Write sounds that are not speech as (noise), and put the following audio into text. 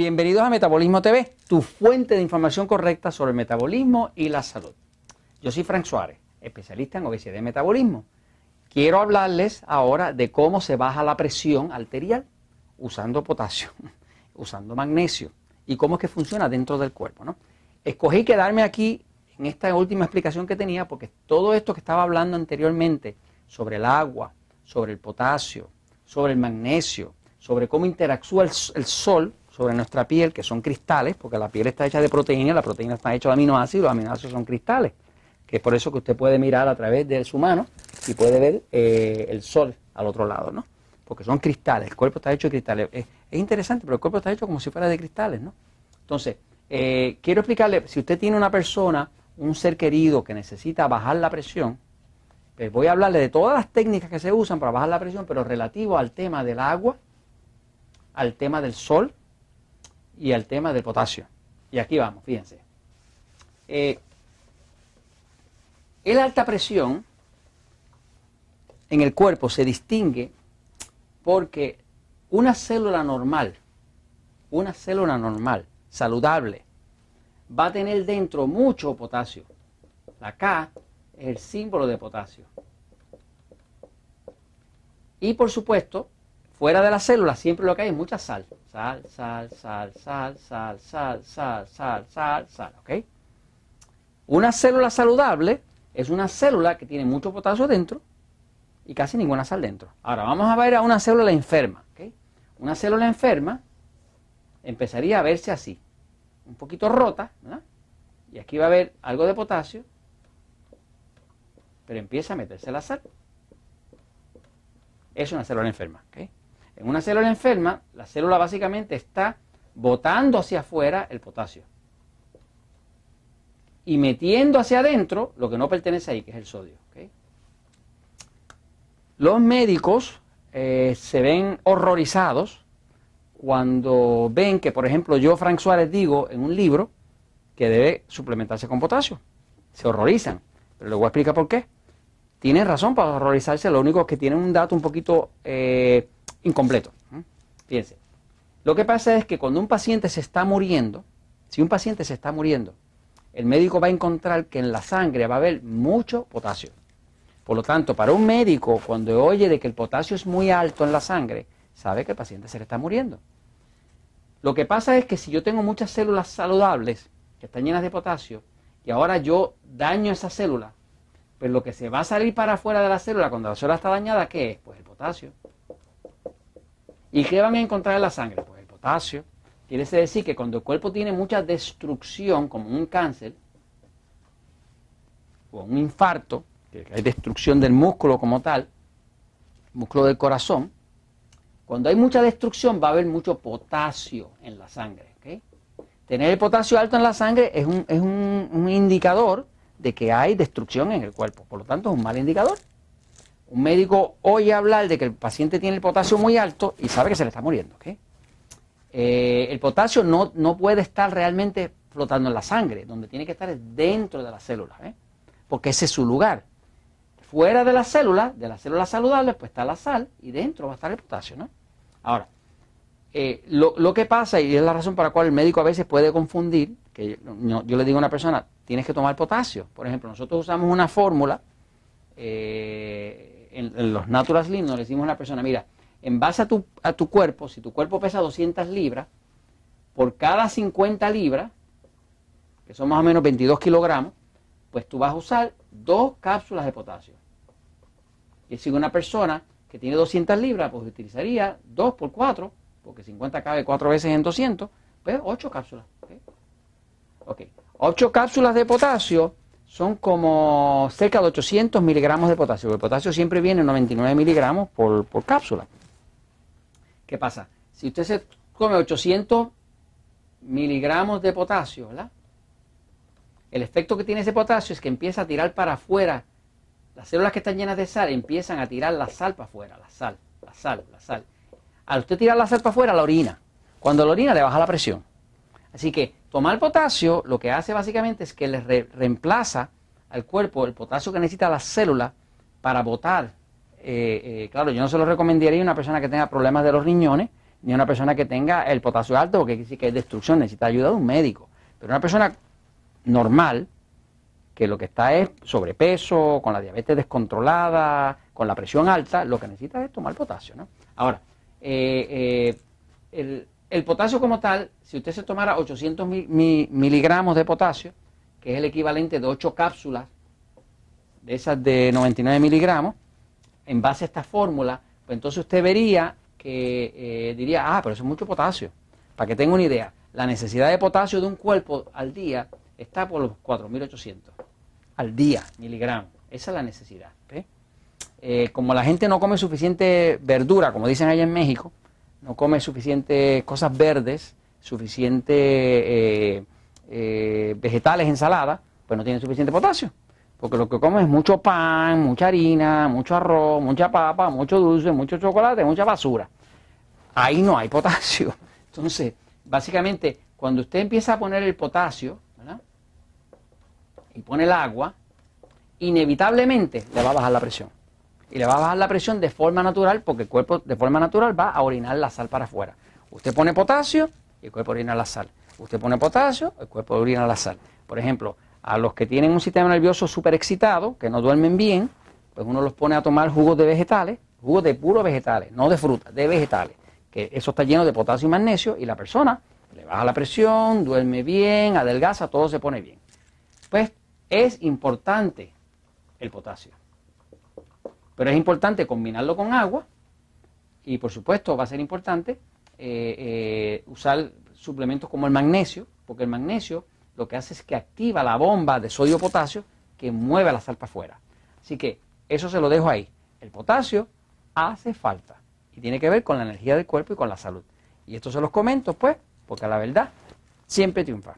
Bienvenidos a Metabolismo TV, tu fuente de información correcta sobre el metabolismo y la salud. Yo soy Frank Suárez, especialista en obesidad y metabolismo. Quiero hablarles ahora de cómo se baja la presión arterial usando potasio, (laughs) usando magnesio y cómo es que funciona dentro del cuerpo. ¿no? Escogí quedarme aquí en esta última explicación que tenía porque todo esto que estaba hablando anteriormente sobre el agua, sobre el potasio, sobre el magnesio, sobre cómo interactúa el, sol sobre nuestra piel, que son cristales, porque la piel está hecha de proteínas, la proteína está hecha de aminoácidos, los aminoácidos son cristales, que es por eso que usted puede mirar a través de su mano y puede ver eh, el sol al otro lado, ¿no? Porque son cristales, el cuerpo está hecho de cristales. Es, interesante, pero el cuerpo está hecho como si fuera de cristales, ¿no? Entonces, eh, quiero explicarle, si usted tiene una persona, un ser querido que necesita bajar la presión, pues voy a hablarle de todas las técnicas que se usan para bajar la presión, pero relativo al tema del agua, al tema del sol y al tema del potasio. Y aquí vamos, fíjense. Eh, el alta presión en el cuerpo se distingue porque una célula normal, una célula normal, saludable, va a tener dentro mucho potasio. La K es el símbolo de potasio. Y por supuesto, fuera de la célula siempre lo que hay es mucha sal. Sal, sal, sal, sal, sal, sal, sal, sal, sal, sal, ¿ok? Una célula saludable es una célula que tiene mucho potasio dentro y casi ninguna sal dentro. Ahora vamos a ver a una célula enferma. ¿ok? Una célula enferma empezaría a verse así, un poquito rota, ¿verdad? Y aquí va a haber algo de potasio, pero empieza a meterse la sal. Es una célula enferma. ¿ok? En una célula enferma, la célula básicamente está botando hacia afuera el potasio y metiendo hacia adentro lo que no pertenece ahí, que es el sodio. Los médicos eh, se ven horrorizados cuando ven que, por ejemplo, yo, Frank Suárez, digo en un libro que debe suplementarse con potasio. Se horrorizan, pero les voy a explicar por qué. Tienen razón para horrorizarse, lo único es que tienen un dato un poquito eh, incompleto. Fíjense, lo que pasa es que cuando un paciente se está muriendo, si un paciente se está muriendo, el médico va a encontrar que en la sangre va a haber mucho potasio. Por lo tanto, para un médico, cuando oye de que el potasio es muy alto en la sangre, sabe que el paciente se le está muriendo. Lo que pasa es que si yo tengo muchas células saludables que están llenas de potasio y ahora yo daño esa célula, pues lo que se va a salir para afuera de la célula cuando la célula está dañada, ¿qué es? Pues el potasio. ¿Y qué van a encontrar en la sangre? Pues el potasio. Quiere decir que cuando el cuerpo tiene mucha destrucción, como un cáncer o un infarto, que hay destrucción del músculo como tal, músculo del corazón, cuando hay mucha destrucción va a haber mucho potasio en la sangre. Tener el potasio alto en la sangre es, un, es un indicador de que hay destrucción en el cuerpo, por lo tanto es un mal indicador. Un médico oye hablar de que el paciente tiene el potasio muy alto y sabe que se le está muriendo. Eh, el potasio no, no, puede estar realmente flotando en la sangre, donde tiene que estar dentro de la célula, ¿eh? porque ese es su lugar. Fuera de la célula, de las células saludables, pues está la sal y dentro va a estar el potasio. ¿no? Ahora, eh, lo, que pasa, y es la razón por la cual el médico a veces puede confundir, que yo, le digo a una persona, tienes que tomar potasio. Por ejemplo, nosotros usamos una fórmula, en, los Natural Slim nos decimos a una persona, mira, en base a tu, a tu cuerpo, si tu cuerpo pesa 200 libras, por cada 50 libras, que son más o menos 22 kilogramos, pues tú vas a usar dos cápsulas de potasio. Y si una persona que tiene 200 libras, pues utilizaría 2 por 4, porque 50 cabe 4 veces en 200, pues 8 cápsulas. ok, 8 cápsulas de potasio son como cerca de 800 miligramos de potasio. El potasio siempre viene en 99 miligramos por, por cápsula. ¿Qué pasa? Si usted se come 800 miligramos de potasio, ¿verdad? El efecto que tiene ese potasio es que empieza a tirar para afuera. Las células que están llenas de sal empiezan a tirar la sal para afuera, la sal, la sal, la sal. Al usted tirar la sal para afuera, la orina. Cuando la orina le baja la presión. Así que tomar potasio lo que hace básicamente es que le reemplaza al cuerpo el potasio que necesita la célula para botar eh, eh, claro, yo no se lo recomendaría a una persona que tenga problemas de los riñones ni una persona que tenga el potasio alto, porque decir que es destrucción, necesita ayuda de un médico. Pero una persona normal, que lo que está es sobrepeso, con la diabetes descontrolada, con la presión alta, lo que necesita es tomar potasio. ¿no? Ahora, eh, eh, el, potasio como tal, si usted se tomara 800 miligramos de potasio, que es el equivalente de 8 cápsulas de esas de 99 miligramos, en base a esta fórmula, pues entonces usted vería que eh, diría, ah, pero eso es mucho potasio. Para que tenga una idea, la necesidad de potasio de un cuerpo al día está por los 4.800 al día miligramos. Esa es la necesidad. Eh, como la gente no come suficiente verdura, como dicen allá en México, no come suficiente cosas verdes, suficiente eh, eh, vegetales, ensaladas, pues no tiene suficiente potasio. Porque lo que come es mucho pan, mucha harina, mucho arroz, mucha papa, mucho dulce, mucho chocolate, mucha basura. Ahí no hay potasio. (laughs) Entonces, básicamente, cuando usted empieza a poner el potasio, y pone el agua, inevitablemente le va a bajar la presión. Y le va a bajar la presión de forma natural porque el cuerpo de forma natural va a orinar la sal para afuera. Usted pone potasio y el cuerpo orina la sal. Usted pone potasio, el cuerpo orina la sal. Por ejemplo, a los que tienen un sistema nervioso súper excitado, que no duermen bien, pues uno los pone a tomar jugos de vegetales, jugos de puros vegetales, no de frutas, de vegetales, que eso está lleno de potasio y magnesio y la persona le baja la presión, duerme bien, adelgaza, todo se pone bien. Pues es importante el potasio, pero es importante combinarlo con agua y por supuesto va a ser importante eh, eh, usar suplementos como el magnesio, porque el magnesio lo que hace es que activa la bomba de sodio-potasio que mueve la sal para afuera. Así que eso se lo dejo ahí. El potasio hace falta y tiene que ver con la energía del cuerpo y con la salud. Y esto se los comento, pues, porque la verdad siempre triunfa.